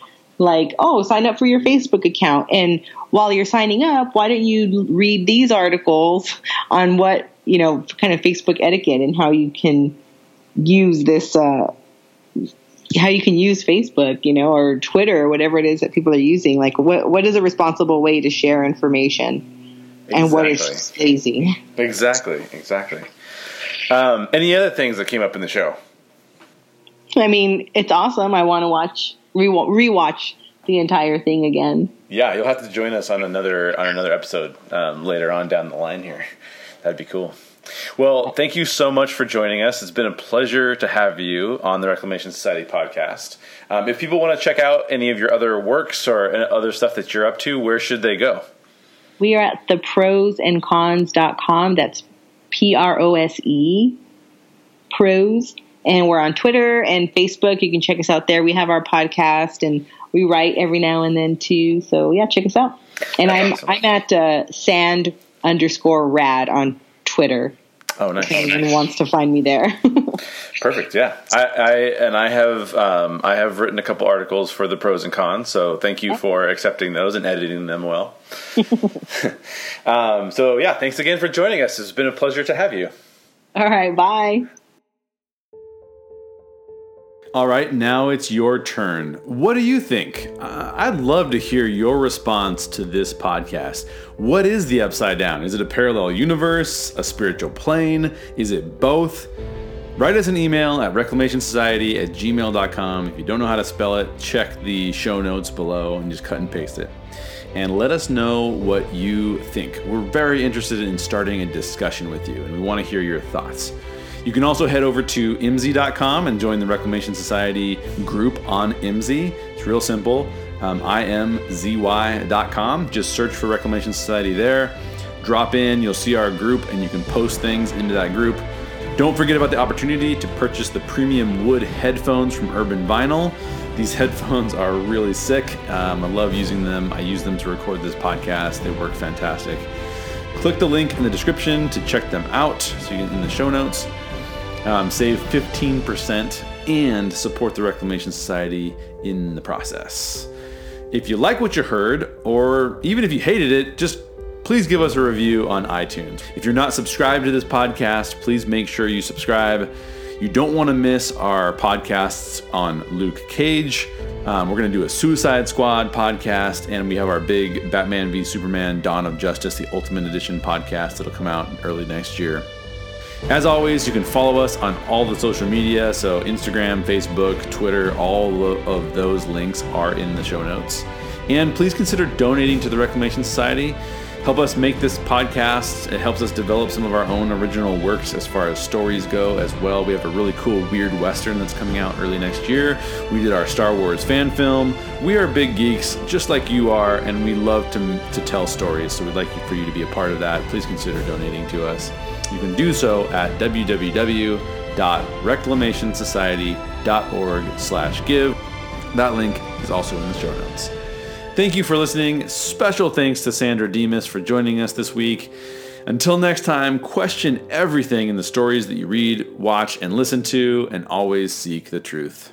like, oh, sign up for your Facebook account. And while you're signing up, why don't you read these articles on what, you know, kind of Facebook etiquette and how you can use this, uh, how you can use Facebook, you know, or Twitter or whatever it is that people are using. Like, what what is a responsible way to share information, exactly. and what is lazy? Exactly, exactly. Um, any other things that came up in the show? I mean, it's awesome. I want to watch rewatch the entire thing again. Yeah, you'll have to join us on another on another episode um, later on down the line here. That'd be cool. Well, thank you so much for joining us. It's been a pleasure to have you on the Reclamation Society podcast. Um, if people want to check out any of your other works or other stuff that you're up to, where should they go? We are at theproseandcons.com. That's P R O S E, prose and we're on Twitter and Facebook. You can check us out there. We have our podcast and we write every now and then too. So yeah, check us out. And I'm awesome. I'm at uh, sand underscore rad on Twitter. Oh, nice. If anyone nice. wants to find me there. Perfect. Yeah, I, I, and I have um, I have written a couple articles for the Prose and Cons. So thank you for accepting those and editing them well. um, so yeah, thanks again for joining us. It's been a pleasure to have you. All right. Bye. All right, now it's your turn. What do you think? Uh, I'd love to hear your response to this podcast. What is the upside down? Is it a parallel universe, a spiritual plane? Is it both? Write us an email at reclamationsociety at gmail.com. If you don't know how to spell it, check the show notes below and just cut and paste it. And let us know what you think. We're very interested in starting a discussion with you, and we want to hear your thoughts. You can also head over to imzy.com and join the Reclamation Society group on Imzy. It's real simple. Um, imzy.com. Just search for Reclamation Society there. Drop in, you'll see our group, and you can post things into that group. Don't forget about the opportunity to purchase the premium wood headphones from Urban Vinyl. These headphones are really sick. Um, I love using them. I use them to record this podcast. They work fantastic. Click the link in the description to check them out. So you get in the show notes um, save 15%, and support the Reclamation Society in the process. If you like what you heard, or even if you hated it, just please give us a review on iTunes. If you're not subscribed to this podcast, please make sure you subscribe. You don't want to miss our podcasts on Luke Cage. Um, we're going to do a Suicide Squad podcast, and we have our big Batman v Superman Dawn of Justice, the Ultimate Edition podcast that'll come out early next year. As always, you can follow us on all the social media. So, Instagram, Facebook, Twitter, all of those links are in the show notes. And please consider donating to the Reclamation Society. Help us make this podcast. It helps us develop some of our own original works as far as stories go as well. We have a really cool weird western that's coming out early next year. We did our Star Wars fan film. We are big geeks, just like you are, and we love to, to tell stories. So we'd like for you to be a part of that. Please consider donating to us. You can do so at www.reclamationsociety.org slash give. That link is also in the show notes. Thank you for listening. Special thanks to Sandra Demas for joining us this week. Until next time, question everything in the stories that you read, watch, and listen to, and always seek the truth.